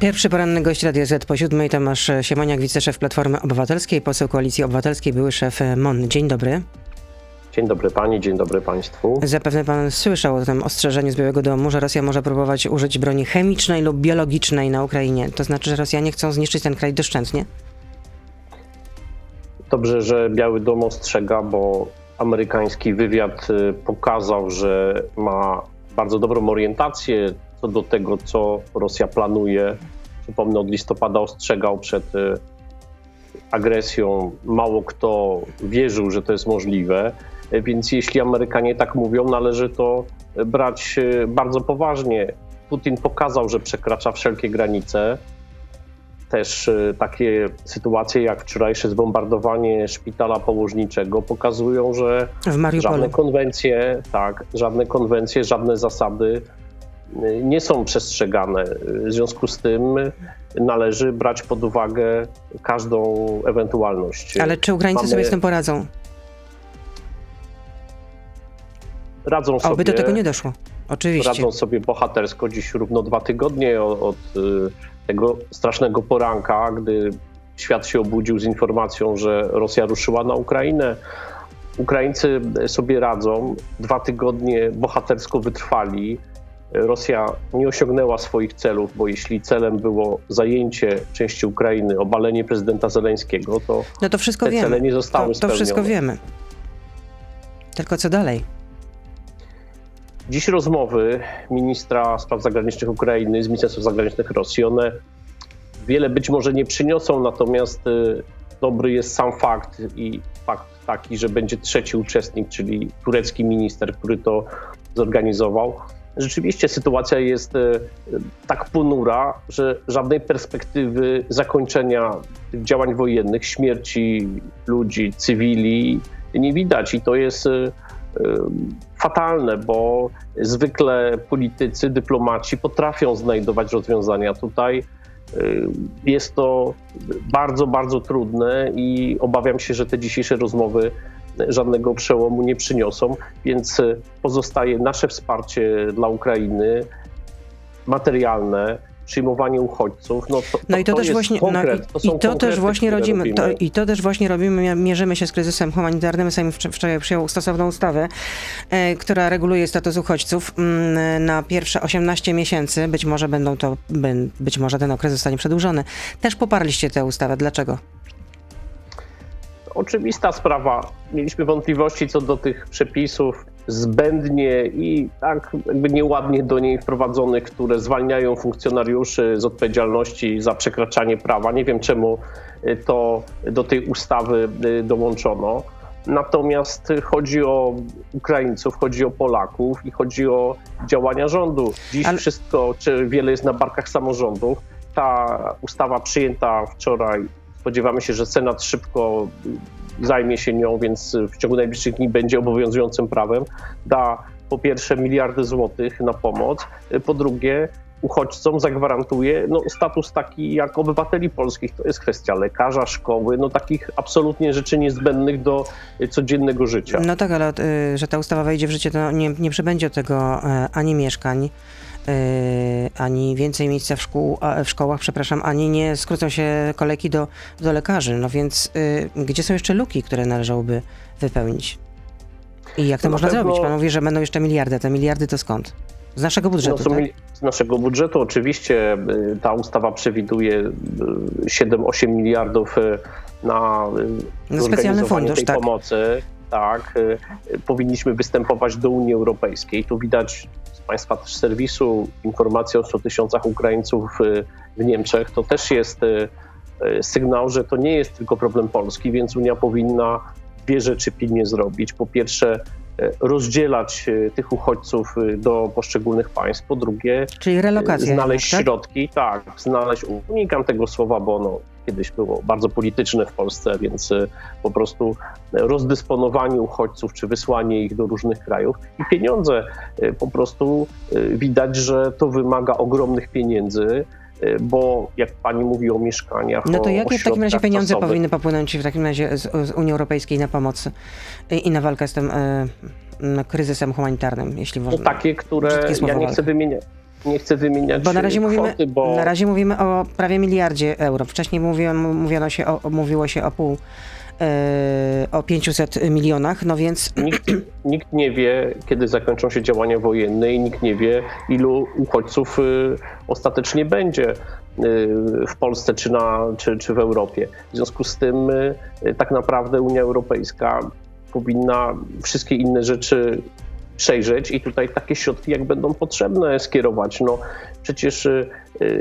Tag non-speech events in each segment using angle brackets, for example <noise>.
Pierwszy poranny gość Radia Z po siódmej Tomasz Siemoniak, wiceszef Platformy Obywatelskiej, poseł Koalicji Obywatelskiej, były szef MON. Dzień dobry. Dzień dobry pani, dzień dobry państwu. Zapewne pan słyszał o tym ostrzeżeniu z Białego Domu, że Rosja może próbować użyć broni chemicznej lub biologicznej na Ukrainie. To znaczy, że Rosjanie chcą zniszczyć ten kraj doszczętnie? Dobrze, że Biały Dom ostrzega, bo amerykański wywiad y, pokazał, że ma bardzo dobrą orientację co do tego, co Rosja planuje. Przypomnę, od listopada ostrzegał przed y, agresją. Mało kto wierzył, że to jest możliwe. Więc jeśli Amerykanie tak mówią, należy to brać y, bardzo poważnie. Putin pokazał, że przekracza wszelkie granice. Też y, takie sytuacje jak wczorajsze zbombardowanie szpitala położniczego pokazują, że żadne konwencje, tak, żadne konwencje, żadne zasady y, nie są przestrzegane. W związku z tym należy brać pod uwagę każdą ewentualność. Ale czy Ukraińcy Mamy... sobie z tym poradzą? Radzą sobie. Oby do tego nie doszło. Oczywiście. Radzą sobie bohatersko. Dziś równo dwa tygodnie od, od tego strasznego poranka, gdy świat się obudził z informacją, że Rosja ruszyła na Ukrainę. Ukraińcy sobie radzą. Dwa tygodnie bohatersko wytrwali. Rosja nie osiągnęła swoich celów, bo jeśli celem było zajęcie części Ukrainy, obalenie prezydenta Zeleńskiego, to, no to wszystko te wiemy. cele nie zostały to, to spełnione. To wszystko wiemy. Tylko co dalej? Dziś rozmowy ministra spraw zagranicznych Ukrainy z ministrem spraw zagranicznych Rosji, one wiele być może nie przyniosą, natomiast y, dobry jest sam fakt i fakt taki, że będzie trzeci uczestnik, czyli turecki minister, który to zorganizował. Rzeczywiście sytuacja jest y, tak ponura, że żadnej perspektywy zakończenia tych działań wojennych, śmierci ludzi, cywili nie widać i to jest y, fatalne, bo zwykle politycy, dyplomaci potrafią znajdować rozwiązania. Tutaj jest to bardzo, bardzo trudne i obawiam się, że te dzisiejsze rozmowy żadnego przełomu nie przyniosą, więc pozostaje nasze wsparcie dla Ukrainy materialne, przyjmowanie uchodźców. No, to, no i to, to też właśnie, konkret, no, i, to, i to też właśnie rodzimy, i to też właśnie robimy, mierzymy się z kryzysem humanitarnym. Sejm wczoraj przyjął stosowną ustawę, e, która reguluje status uchodźców m, mm, na pierwsze 18 miesięcy. Być może będą to, być może ten okres zostanie przedłużony. Też poparliście tę ustawę. Dlaczego? Oczywista sprawa. Mieliśmy wątpliwości co do tych przepisów zbędnie i tak jakby nieładnie do niej wprowadzonych, które zwalniają funkcjonariuszy z odpowiedzialności za przekraczanie prawa. Nie wiem czemu y, to do tej ustawy y, dołączono. Natomiast chodzi o Ukraińców, chodzi o Polaków i chodzi o działania rządu. Dziś Ale... wszystko, czy wiele jest na barkach samorządów. Ta ustawa przyjęta wczoraj, spodziewamy się, że Senat szybko zajmie się nią, więc w ciągu najbliższych dni będzie obowiązującym prawem, da po pierwsze miliardy złotych na pomoc, po drugie uchodźcom zagwarantuje no, status taki jak obywateli polskich. To jest kwestia lekarza, szkoły, no takich absolutnie rzeczy niezbędnych do codziennego życia. No tak, ale y, że ta ustawa wejdzie w życie, to nie, nie przybędzie tego y, ani mieszkań, ani więcej miejsca w, szkół, w szkołach, przepraszam, ani nie skrócą się kolejki do, do lekarzy. No więc gdzie są jeszcze luki, które należałoby wypełnić? I jak to no można pewno... zrobić? Pan mówi, że będą jeszcze miliardy. Te miliardy to skąd? Z naszego budżetu, no, tak? Z naszego budżetu oczywiście y, ta ustawa przewiduje 7-8 miliardów na, na specjalny fundusz tej tak. pomocy. Tak, powinniśmy występować do Unii Europejskiej. Tu widać Państwa też serwisu informacji o 100 tysiącach Ukraińców y, w Niemczech, to też jest y, y, sygnał, że to nie jest tylko problem Polski, więc Unia powinna dwie rzeczy pilnie zrobić. Po pierwsze, rozdzielać tych uchodźców do poszczególnych państw. Po drugie, Czyli znaleźć tak? środki, tak, znaleźć, unikam tego słowa, bo ono kiedyś było bardzo polityczne w Polsce, więc e, po prostu rozdysponowanie uchodźców czy wysłanie ich do różnych krajów i pieniądze e, po prostu e, widać, że to wymaga ogromnych pieniędzy bo jak pani mówi o mieszkaniach. No to jakie w takim razie pieniądze powinny popłynąć w takim razie z, z, Unii Europejskiej na pomoc i na walkę z tym y, kryzysem humanitarnym, jeśli można? No takie, które ja nie chcę wymieniać nie chcę wymieniać Bo na razie, kwoty, mówimy, bo na razie mówimy o prawie miliardzie euro. Wcześniej mówiono, mówiono się o, mówiło się o pół, e, o 500 milionach, no więc <clears throat> nikt, nikt nie wie, kiedy zakończą się działania wojenne i nikt nie wie, ilu uchodźców y, ostatecznie będzie y, w Polsce czy, na, czy, czy w Europie. W związku z tym y, tak naprawdę Unia Europejska powinna wszystkie inne rzeczy przejrzeć i tutaj takie środki, jak będą potrzebne, skierować. No, przecież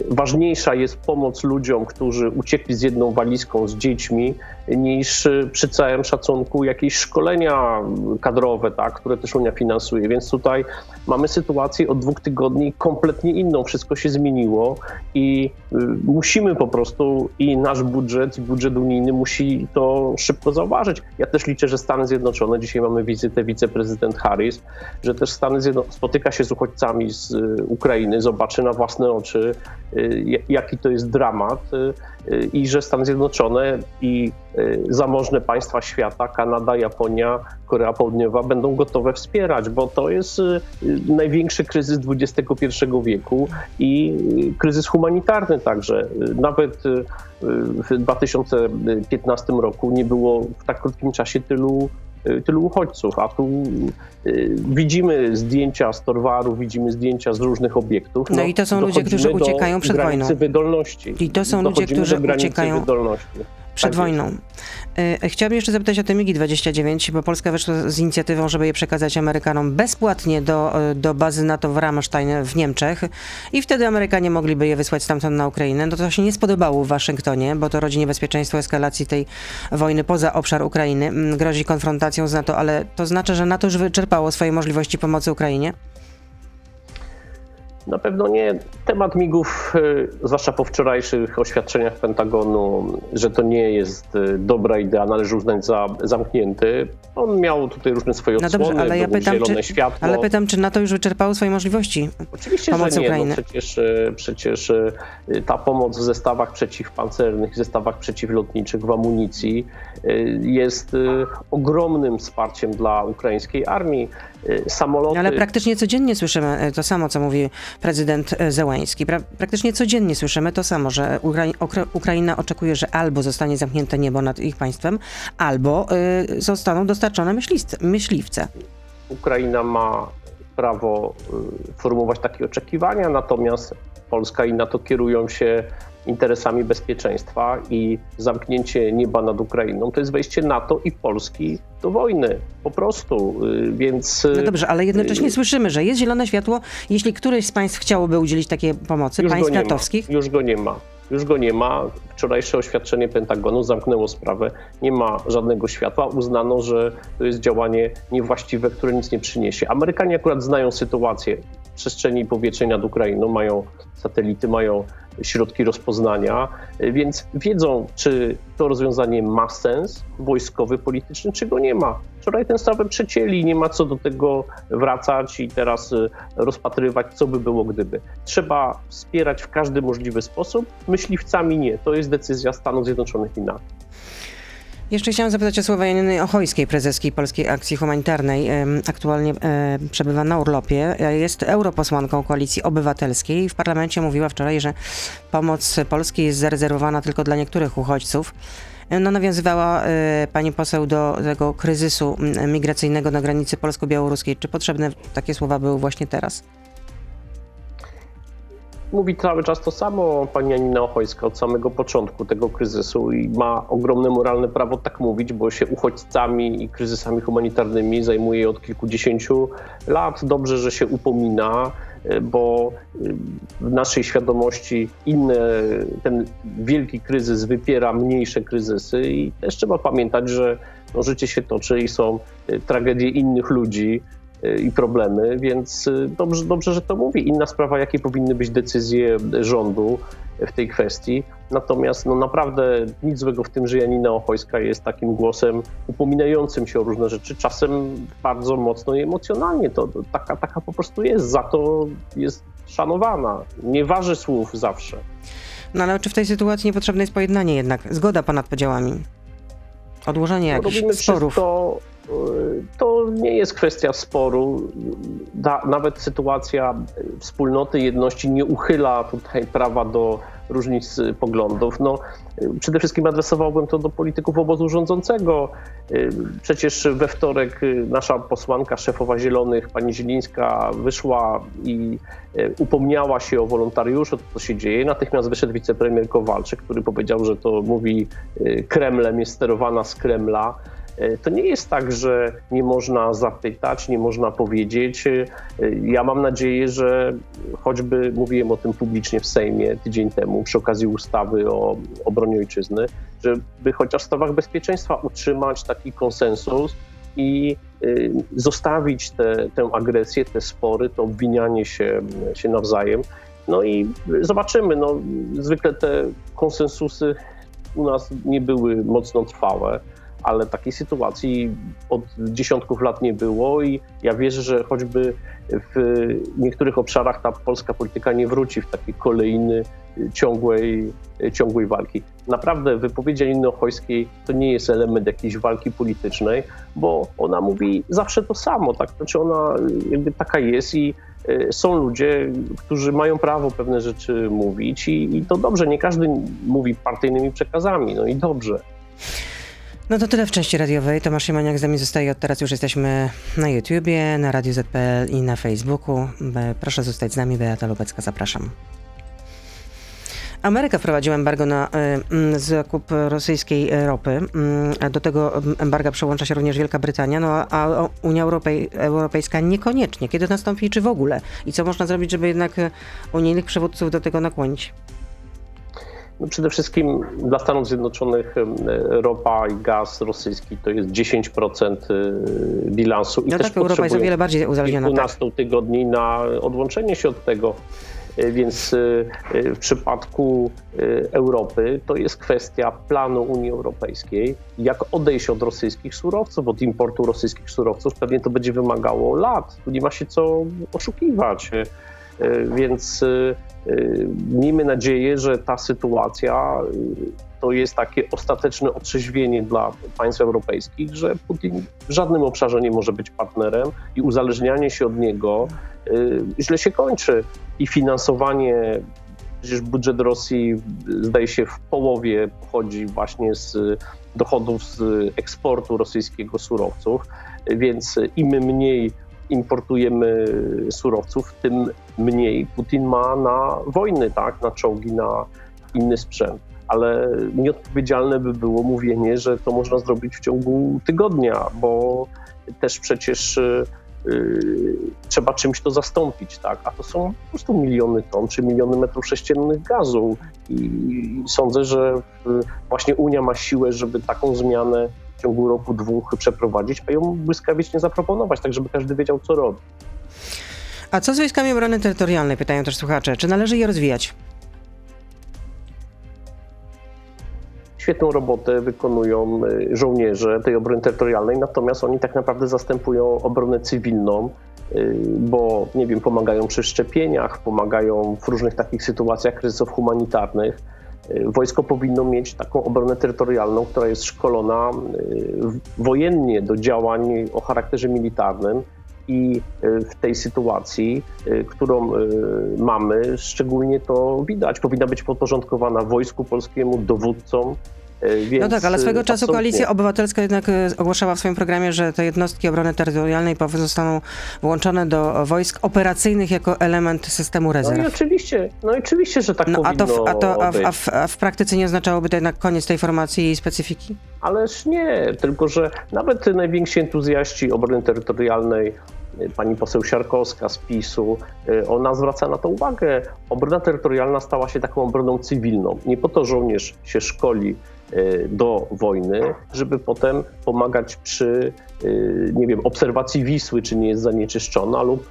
ważniejsza jest pomoc ludziom, którzy uciekli z jedną walizką, z dziećmi, niż y, przy całym szacunku jakieś szkolenia kadrowe, tak, które też Unia finansuje. Więc tutaj mamy sytuację od dwóch tygodni kompletnie inną. Wszystko się zmieniło i musimy po prostu i nasz budżet, i budżet unijny musi to szybko zauważyć. Ja też liczę, że Stany Zjednoczone, dzisiaj mamy wizytę wiceprezydent Harris, że też Stany Zjednoczone spotyka się z uchodźcami z Ukrainy, zobaczy na własne oczy, jaki to jest dramat i że Stany Zjednoczone i zamożne państwa świata, Kanada, Japonia, Korea Południowa będą gotowe wspierać, bo to jest największy kryzys XXI wieku i kryzys humanitarny także. Nawet w 2015 roku nie było w tak krótkim czasie tylu tylu uchodźców, a tu y, widzimy zdjęcia z Torwaru, widzimy zdjęcia z różnych obiektów. No, no i to są ludzie, którzy uciekają przed wojną. wydolności. I to są ludzie, którzy uciekają wydolności. Przed Tak wojną. E, Chciałabym jeszcze zapytać o te MIGI-29, bo Polska wyszła z inicjatywą, żeby je przekazać Amerykanom bezpłatnie do, e, do bazy NATO w Ramstein w Niemczech i wtedy Amerykanie mogliby je wysłać stamtąd na Ukrainę. No to się nie spodobało w Waszyngtonie, bo to rodzi niebezpieczeństwo eskalacji tej wojny poza obszar Ukrainy, grozi konfrontacją z NATO, ale to znaczy, że NATO już wyczerpało swoje możliwości pomocy Ukrainie? Na pewno nie. Temat migów, y, zwłaszcza po wczorajszych oświadczeniach Pentagonu, że to nie jest y, dobra idea, należy uznać za zamknięty. On miał tutaj różne swoje No odsłony, dobrze, ale ja pytam, zielone czy, światło. ale pytam, czy NATO już wyczerpało swoje możliwości Oczywiście, pomocy że nie. Ukrainy? No przecież, y, przecież ta pomoc w zestawach przeciwpancernych, w zestawach przeciwlotniczych, w amunicji jest ogromnym wsparciem dla ukraińskiej armii. Y, Samoloty... Ale praktycznie codziennie słyszymy e, to samo, co mówi prezydent e, Zełański. Pra praktycznie codziennie słyszymy to samo, że Ukra Ukra Ukraina oczekuje, że albo zostanie zamknięte niebo nad ich państwem, albo y, zostaną dostarczone myśliwce. myśliwce. Ukraina ma prawo y, formułować takie oczekiwania, natomiast Polska i NATO kierują się interesami bezpieczeństwa i zamknięcie nieba nad Ukrainą to jest wejście NATO i Polski do wojny. Po prostu. Y, Więc. No dobrze, ale jednocześnie y, słyszymy, że jest zielone światło, jeśli któreś z państw chciałoby udzielić takiej pomocy, Już państw natowskich. Ma. Już go nie ma. Już go nie ma. Wczorajsze oświadczenie Pentagonu zamknęło sprawę. Nie ma żadnego światła. Uznano, że to jest działanie niewłaściwe, które nic nie przyniesie. Amerykanie akurat znają sytuację przestrzeni powietrznej nad Ukrainą, mają satelity, mają środki rozpoznania, więc wiedzą, czy to rozwiązanie ma sens wojskowy, polityczny, czy go nie ma. Wczoraj tę sprawę przecięli, nie ma co do tego wracać i teraz y, rozpatrywać, co by było gdyby. Trzeba wspierać w każdy możliwy sposób, myśliwcami nie. To jest decyzja Stanów Zjednoczonych i NATO. Jeszcze chciałam zapytać o słowa Janiny Ochojskiej, prezeski Polskiej Akcji Humanitarnej. Aktualnie e, przebywa na urlopie. E, Jest europosłanką Koalicji Obywatelskiej. W parlamencie mówiła wczoraj, że pomoc Polski jest zarezerwowana tylko dla niektórych uchodźców. E, No, nawiązywała pani poseł do tego kryzysu migracyjnego na granicy polsko-białoruskiej. Czy potrzebne takie słowa były właśnie teraz? Mówi cały czas to samo pani Janina Ochojska od samego początku tego kryzysu i ma ogromne moralne prawo tak mówić, bo się uchodźcami i kryzysami humanitarnymi zajmuje od kilkudziesięciu lat. Dobrze, że się upomina, y, bo y, w naszej świadomości inne, ten wielki kryzys wypiera mniejsze kryzysy i też trzeba pamiętać, że no, życie się toczy i są y, tragedie innych ludzi, i problemy, więc y, dobrze, dobrze, że to mówi. Inna sprawa, jakie powinny być decyzje rządu w tej kwestii. Natomiast no naprawdę nic złego w tym, że Janina Ochojska jest takim głosem upominającym się o różne rzeczy, czasem bardzo mocno i emocjonalnie. To, to taka, taka po prostu jest, za to jest szanowana. Nie waży słów zawsze. No ale czy w tej sytuacji niepotrzebne jest pojednanie jednak? Zgoda ponad podziałami? Odłożenie jakichś Robimy sporów? wszystko, to nie jest kwestia sporu. Da, nawet sytuacja wspólnoty, jedności nie uchyla tutaj prawa do różnic poglądów. No, przede wszystkim adresowałbym to do polityków obozu rządzącego. Przecież we wtorek nasza posłanka szefowa Zielonych, pani Zielińska, wyszła i upomniała się o wolontariuszy, o to, co się dzieje. Natychmiast wyszedł wicepremier Kowalczyk, który powiedział, że to mówi Kremlem, jest sterowana z Kremla. E, to nie jest tak, że nie można zapytać, nie można powiedzieć. E, ja mam nadzieję, że choćby mówiłem o tym publicznie w Sejmie tydzień temu przy okazji ustawy o obronie ojczyzny, żeby chociaż w sprawach bezpieczeństwa utrzymać taki konsensus i e, zostawić te, tę agresję, te spory, to obwinianie się, się nawzajem. No i zobaczymy. No, zwykle te konsensusy u nas nie były mocno trwałe ale takiej sytuacji od dziesiątków lat nie było i ja wierzę, że choćby w niektórych obszarach ta polska polityka nie wróci w takiej kolejny ciągłej, ciągłej walki. Naprawdę wypowiedź Janiny Ochojskiej to nie jest element jakiejś walki politycznej, bo ona mówi zawsze to samo, tak? Znaczy ona jakby taka jest i są ludzie, którzy mają prawo pewne rzeczy mówić i, i to dobrze, nie każdy mówi partyjnymi przekazami, no i dobrze. No to tyle w części radiowej. Tomasz Siemaniak z nami zostaje od teraz. Już jesteśmy na YouTubie, na Radio ZPL i na Facebooku. Proszę zostać z nami. Beata Lubecka, zapraszam. Ameryka wprowadziła embargo na y, zakup rosyjskiej ropy. Y, do tego embarga przełącza się również Wielka Brytania, no a Unia Europej, Europejska niekoniecznie. Kiedy nastąpi, czy w ogóle? I co można zrobić, żeby jednak unijnych przywódców do tego nakłonić? No przede wszystkim dla Stanów Zjednoczonych ropa i gaz rosyjski to jest 10% y, bilansu. I no też tak, Europa jest o wiele bardziej uzależniona. 12 tak. tygodni na odłączenie się od tego. Y, więc w przypadku Europy to jest kwestia planu Unii Europejskiej, jak odejść od rosyjskich surowców, od importu rosyjskich surowców. Pewnie to będzie wymagało lat. Tu nie ma się co oszukiwać. Więc Y, miejmy nadzieję, że ta sytuacja to jest takie ostateczne otrzeźwienie dla państw europejskich, że Putin w żadnym obszarze nie może być partnerem i uzależnianie się od niego źle się kończy. I finansowanie, przecież budżet Rosji zdaje się w połowie pochodzi właśnie z dochodów z eksportu rosyjskiego surowców, więc im mniej importujemy surowców, tym mniej Putin ma na wojny, tak, na czołgi, na inny sprzęt. Ale nieodpowiedzialne by było mówienie, że to można zrobić w ciągu tygodnia, bo też przecież Yy, trzeba czymś to zastąpić, tak? A to są po prostu miliony ton czy miliony metrów sześciennych gazu. I sądzę, że właśnie Unia ma siłę, żeby taką zmianę w ciągu roku, dwóch przeprowadzić, a ją błyskawicznie zaproponować, tak żeby każdy wiedział, co robi. A co z wojskami obrony terytorialnej, pytają też słuchacze. Czy należy je rozwijać? Świetną robotę wykonują y, żołnierze tej obrony terytorialnej, natomiast oni tak naprawdę zastępują obronę cywilną, y, bo nie wiem, pomagają przy szczepieniach, pomagają w różnych takich sytuacjach kryzysów humanitarnych. Y, wojsko powinno mieć taką obronę terytorialną, która jest szkolona wojennie do działań o charakterze militarnym i y, w tej sytuacji, y, którą y, mamy, szczególnie to widać, powinna być podporządkowana wojsku polskiemu, dowódcom, Więc no tak, ale swego czasu absolutnie. Koalicja Obywatelska jednak ogłaszała w swoim programie, że te jednostki obrony terytorialnej zostaną włączone do wojsk operacyjnych jako element systemu rezerw. No i oczywiście, no i oczywiście, że tak no, a to, a, to a, w, a, w, a w praktyce nie oznaczałoby to jednak koniec tej formacji i specyfiki? Ależ nie, tylko że nawet najwięksi entuzjaści obrony terytorialnej pani poseł Siarkowska z PiSu, ona zwraca na to uwagę. Obrona terytorialna stała się taką obroną cywilną. Nie po to żołnierz się szkoli do wojny, żeby potem pomagać przy, y, nie wiem, obserwacji Wisły, czy nie jest zanieczyszczona, lub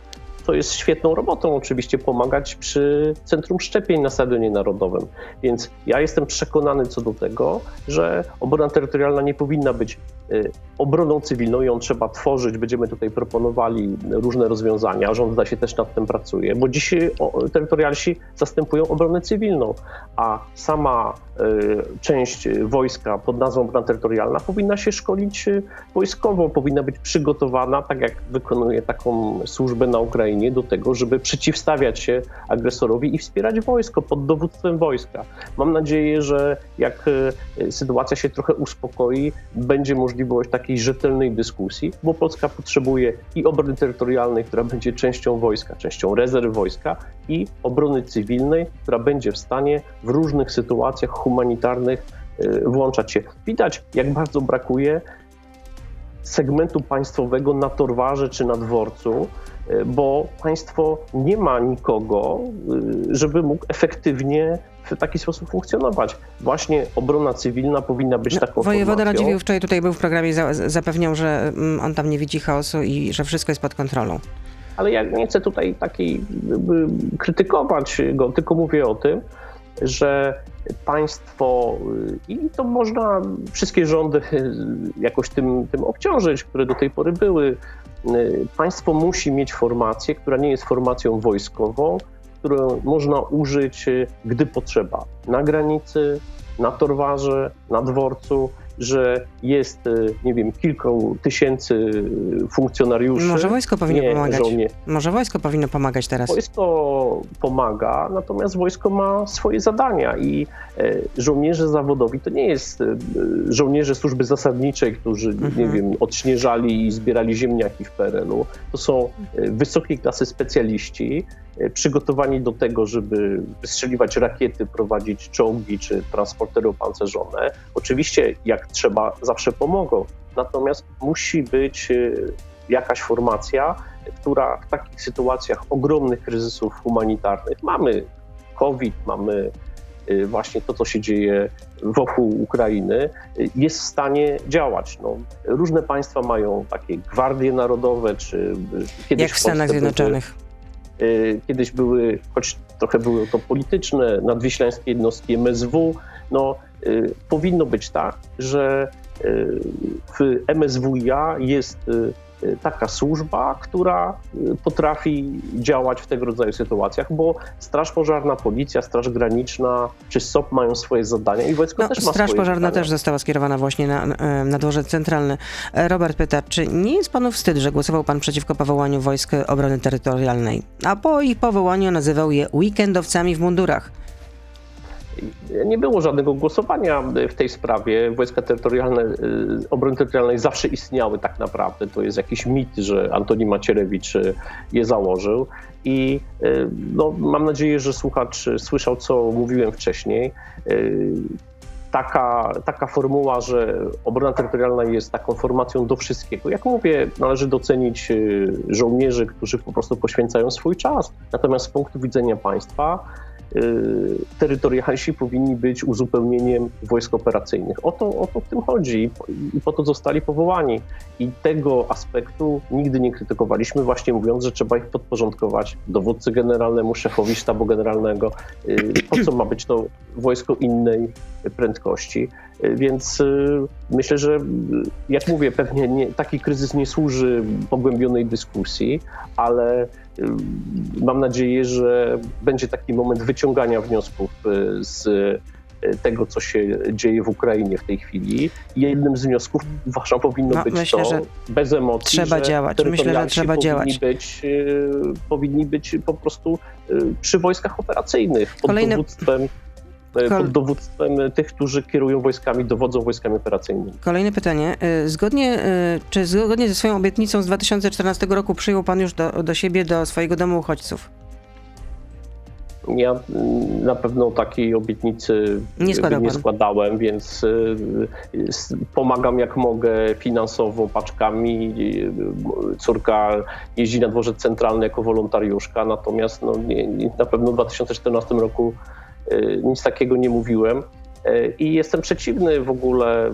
to jest świetną robotą oczywiście pomagać przy Centrum Szczepień na Stadionie Narodowym. Więc ja jestem przekonany co do tego, że obrona terytorialna nie powinna być y, obroną cywilną, ją trzeba tworzyć. Będziemy tutaj proponowali różne rozwiązania. Rząd da się też nad tym pracuje, bo dzisiaj terytorialsi zastępują obronę cywilną, a sama część wojska pod nazwą obrona terytorialna powinna się szkolić y, wojskowo, powinna być przygotowana, tak jak wykonuje taką służbę na Ukrainie, do tego, żeby przeciwstawiać się agresorowi i wspierać wojsko pod dowództwem wojska. Mam nadzieję, że jak y, sytuacja się trochę uspokoi, będzie możliwość takiej rzetelnej dyskusji, bo Polska potrzebuje i obrony terytorialnej, która będzie częścią wojska, częścią rezerw wojska i obrony cywilnej, która będzie w stanie w różnych sytuacjach humanitarnych y, włączać się. Widać, jak bardzo brakuje segmentu państwowego na Torwarze czy na dworcu, y, bo państwo nie ma nikogo, y, żeby mógł efektywnie w taki sposób funkcjonować. Właśnie obrona cywilna powinna być no, taką Wojewoda Radziwiłł wczoraj tutaj był w programie, zapewniał, że mm, on tam nie widzi chaosu i że wszystko jest pod kontrolą. Ale ja nie chcę tutaj takiej krytykować go, tylko mówię o tym, że państwo, i to można wszystkie rządy jakoś tym, tym obciążyć, które do tej pory były, państwo musi mieć formację, która nie jest formacją wojskową, którą można użyć, gdy potrzeba. Na granicy, na torwarze, na dworcu, że jest, e, nie wiem, kilku tysięcy funkcjonariuszy. Może wojsko powinno nie, pomagać. Żołnie. Może wojsko powinno pomagać teraz. Wojsko pomaga, natomiast wojsko ma swoje zadania i e, żołnierze zawodowi to nie jest e, żołnierze służby zasadniczej, którzy, mhm. nie wiem, odśnieżali i zbierali ziemniaki w PRL-u. To są wysokiej klasy specjaliści, przygotowani do tego, żeby wystrzeliwać rakiety, prowadzić czołgi czy transportery opancerzone. Oczywiście, jak trzeba, zawsze pomogą. Natomiast musi być e, jakaś formacja, która w takich sytuacjach ogromnych kryzysów humanitarnych mamy COVID, mamy e, właśnie to, co się dzieje wokół Ukrainy, e, jest w stanie działać. No, różne państwa mają takie gwardie narodowe, czy kiedyś Jak w Stanach Zjednoczonych. Były, kiedyś były, choć trochę były to polityczne, nadwiślańskie jednostki MSW. No, Y, powinno być tak, że y, w MSWiA jest y, taka służba, która potrafi działać w tego rodzaju sytuacjach, bo Straż Pożarna, Policja, Straż Graniczna czy SOP mają swoje zadania i wojsko no, też ma Straż Pożarna zadania. też została skierowana właśnie na, na dworzec centralny. E, Robert pyta, czy nie jest panu wstyd, że głosował pan przeciwko powołaniu Wojsk Obrony Terytorialnej, a po ich powołaniu nazywał je weekendowcami w mundurach? Nie było żadnego głosowania w tej sprawie. Wojska terytorialne, y, obrony terytorialnej zawsze istniały tak naprawdę. To jest jakiś mit, że Antoni Macierewicz y, je założył. I y, no, mam nadzieję, że słuchacz słyszał, co mówiłem wcześniej. Taka, taka formuła, że obrona terytorialna jest taką formacją do wszystkiego. Jak mówię, należy docenić żołnierzy, którzy po prostu poświęcają swój czas. Natomiast z punktu widzenia państwa, terytorialsi powinni być uzupełnieniem wojsk operacyjnych. O to, o to w tym chodzi i po to zostali powołani. I tego aspektu nigdy nie krytykowaliśmy, właśnie mówiąc, że trzeba ich podporządkować dowódcy generalnemu, szefowi sztabu generalnego. Y, po co ma być to wojsko innej prędkości? Y, więc myślę, że jak mówię, pewnie nie, taki kryzys nie służy pogłębionej dyskusji, ale mam nadzieję, że będzie taki moment wyciągania wniosków y, z y, tego, co się dzieje w Ukrainie w tej chwili. Jednym z wniosków, uważam, powinno no, być myślę, to, bez emocji, trzeba działać. Myślę, że trzeba powinni działać. Być, y, powinni być po prostu przy wojskach operacyjnych pod Kolejne... dowództwem pod dowództwem tych, którzy kierują wojskami, dowodzą wojskami operacyjnymi. Kolejne pytanie. E, zgodnie, e, czy zgodnie ze swoją obietnicą z 2014 roku przyjął pan już do, do siebie, do swojego domu uchodźców? Ja mm, na pewno takiej obietnicy nie, nie składałem, więc pomagam jak mogę finansowo paczkami. Córka jeździ na dworzec centralny jako wolontariuszka, natomiast no, nie, na pewno w 2014 roku nic takiego nie mówiłem. E, I jestem przeciwny w ogóle e,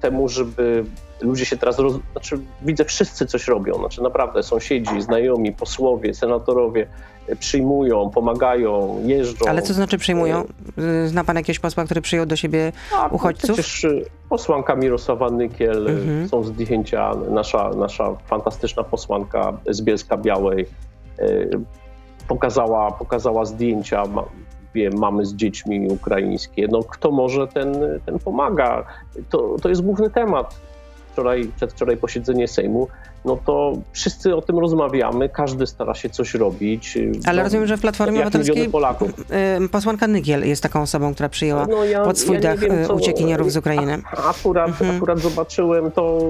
temu, żeby ludzie się teraz, roz... znaczy widzę wszyscy coś robią, znaczy naprawdę sąsiedzi, znajomi, posłowie, senatorowie przyjmują, pomagają, jeżdżą. Ale co znaczy przyjmują? Zna pan jakiegoś posła, który przyjął do siebie A, uchodźców? Przecież posłanka Mirosława Nykiel, Mhm. są zdjęcia, nasza, nasza fantastyczna posłanka z Bielska Białej pokazała, pokazała zdjęcia, wie, mamy z dziećmi ukraińskie. No kto może, ten, ten pomaga. To, to jest główny temat. Wczoraj, przedwczoraj posiedzenie Sejmu, no to wszyscy o tym rozmawiamy, każdy stara się coś robić. Ale no, rozumiem, że w Platformie Obywatelskiej Polaków. y, posłanka Nykiel jest taką osobą, która przyjęła No ja- pod swój ja dach wiem, y, co- uciekinierów z Ukrainy. Akurat, Mhm. akurat zobaczyłem to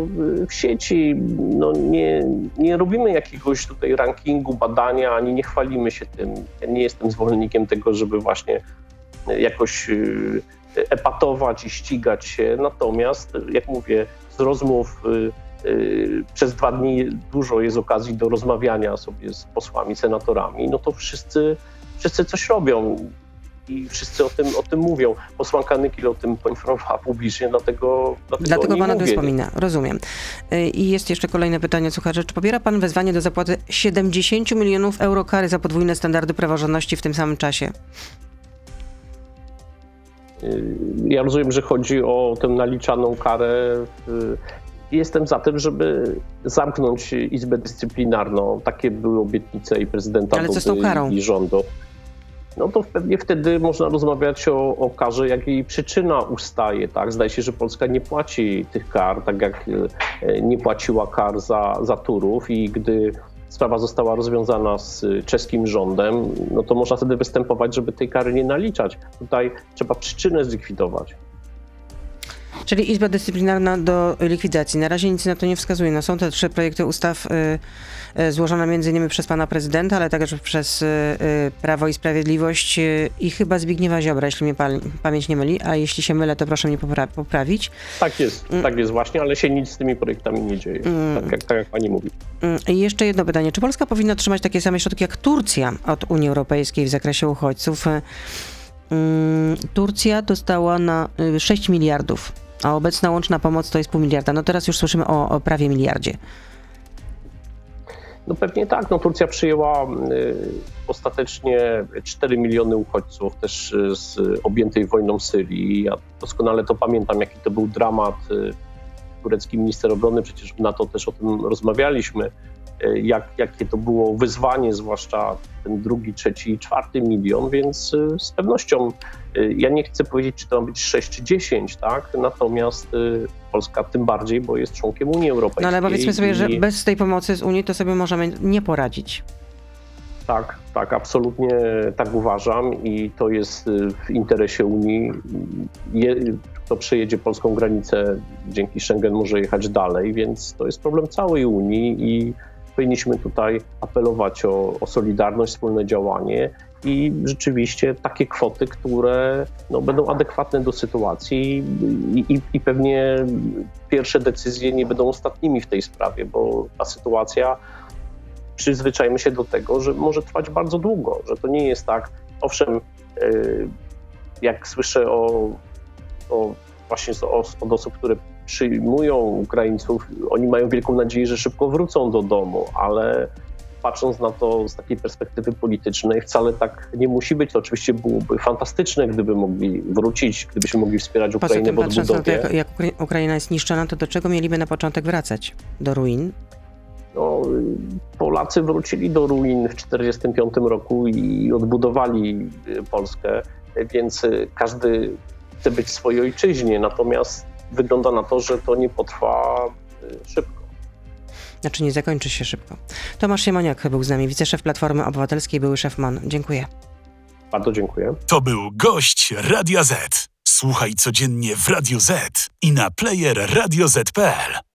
y, w sieci. No nie, nie robimy jakiegoś tutaj rankingu, badania, ani nie chwalimy się tym. Ja nie jestem zwolennikiem tego, żeby właśnie y, jakoś y, epatować i ścigać się. Natomiast, y, jak mówię, rozmów y, y, przez dwa dni dużo jest okazji do rozmawiania sobie z posłami, senatorami, no to wszyscy, wszyscy coś robią i wszyscy o tym, o tym mówią. Posłanka Nykiel o tym poinformowała publicznie, dlatego Dlatego, Dlatego pan o tym wspomina. Rozumiem. Y, I jest jeszcze kolejne pytanie, słuchajcie. Czy popiera pan wezwanie do zapłaty 70 milionów euro kary za podwójne standardy praworządności w tym samym czasie? Y, Ja rozumiem, że chodzi o tę naliczaną karę. Y, Jestem za tym, żeby zamknąć Izbę Dyscyplinarną. Takie były obietnice i prezydenta Ale co z tą karą? i rządu. No to pewnie wtedy można rozmawiać o, o karze, jak jej przyczyna ustaje. Tak? Zdaje się, że Polska nie płaci tych kar, tak jak e, nie płaciła kar za, za Turów i gdy sprawa została rozwiązana z czeskim rządem, no to można wtedy występować, żeby tej kary nie naliczać. Tutaj trzeba przyczynę zlikwidować. Czyli Izba Dyscyplinarna do likwidacji. Na razie nic na to nie wskazuje. No są te trzy projekty ustaw y, y, złożone między innymi przez pana prezydenta, ale także przez y, y, Prawo i Sprawiedliwość i chyba Zbigniewa Ziobra, jeśli mnie pamięć nie myli, a jeśli się mylę, to proszę mnie popra- poprawić. Tak jest, tak jest właśnie, ale się nic z tymi projektami nie dzieje, tak, jak, tak jak pani mówi. Mm, I jeszcze jedno pytanie. Czy Polska powinna otrzymać takie same środki jak Turcja od Unii Europejskiej w zakresie uchodźców? Mm, Turcja dostała na y, 6 miliardów, a obecna łączna pomoc to jest pół miliarda. No teraz już słyszymy o, o prawie miliardzie. No pewnie tak, no Turcja przyjęła y, ostatecznie 4 miliony uchodźców też y, z objętej wojną Syrii. Ja doskonale to pamiętam, jaki to był dramat. y, Turecki minister obrony, przecież w NATO też o tym rozmawialiśmy, jak, jakie to było wyzwanie, zwłaszcza ten drugi, trzeci i czwarty milion, więc y, z pewnością y, ja nie chcę powiedzieć, czy to ma być 6 czy 10, tak? Natomiast Polska tym bardziej, bo jest członkiem Unii Europejskiej. No ale powiedzmy sobie, że i- bez tej pomocy z Unii to sobie możemy nie poradzić. Tak, tak, absolutnie tak uważam i to jest w interesie Unii. Je, kto przejedzie polską granicę, dzięki Schengen może jechać dalej, więc to jest problem całej Unii i powinniśmy tutaj apelować o, o solidarność, wspólne działanie i rzeczywiście takie kwoty, które no, będą adekwatne do sytuacji i, i, i pewnie pierwsze decyzje nie będą ostatnimi w tej sprawie, bo ta sytuacja przyzwyczajmy się do tego, że może trwać bardzo długo, że to nie jest tak. Owszem, y, jak słyszę o, o właśnie od osób, które przyjmują Ukraińców, oni mają wielką nadzieję, że szybko wrócą do domu, ale patrząc na to z takiej perspektywy politycznej, wcale tak nie musi być. To oczywiście byłoby fantastyczne, gdyby mogli wrócić, gdybyśmy mogli wspierać Poza Ukrainę tym w patrząc na to, odbudowie. jak, jak Ukra- Ukraina jest niszczona, to do czego mieliby na początek wracać? Do ruin? No, Polacy wrócili do ruin w 1945 roku i odbudowali Polskę, więc każdy chce być w swojej ojczyźnie, natomiast wygląda na to, że to nie potrwa y, szybko. Znaczy nie zakończy się szybko. Tomasz Siemoniak był z nami, wiceszef Platformy Obywatelskiej, były szef MON. Dziękuję. Bardzo dziękuję. To był gość Radia Z. Słuchaj codziennie w Radio Z i na player radioz.pl.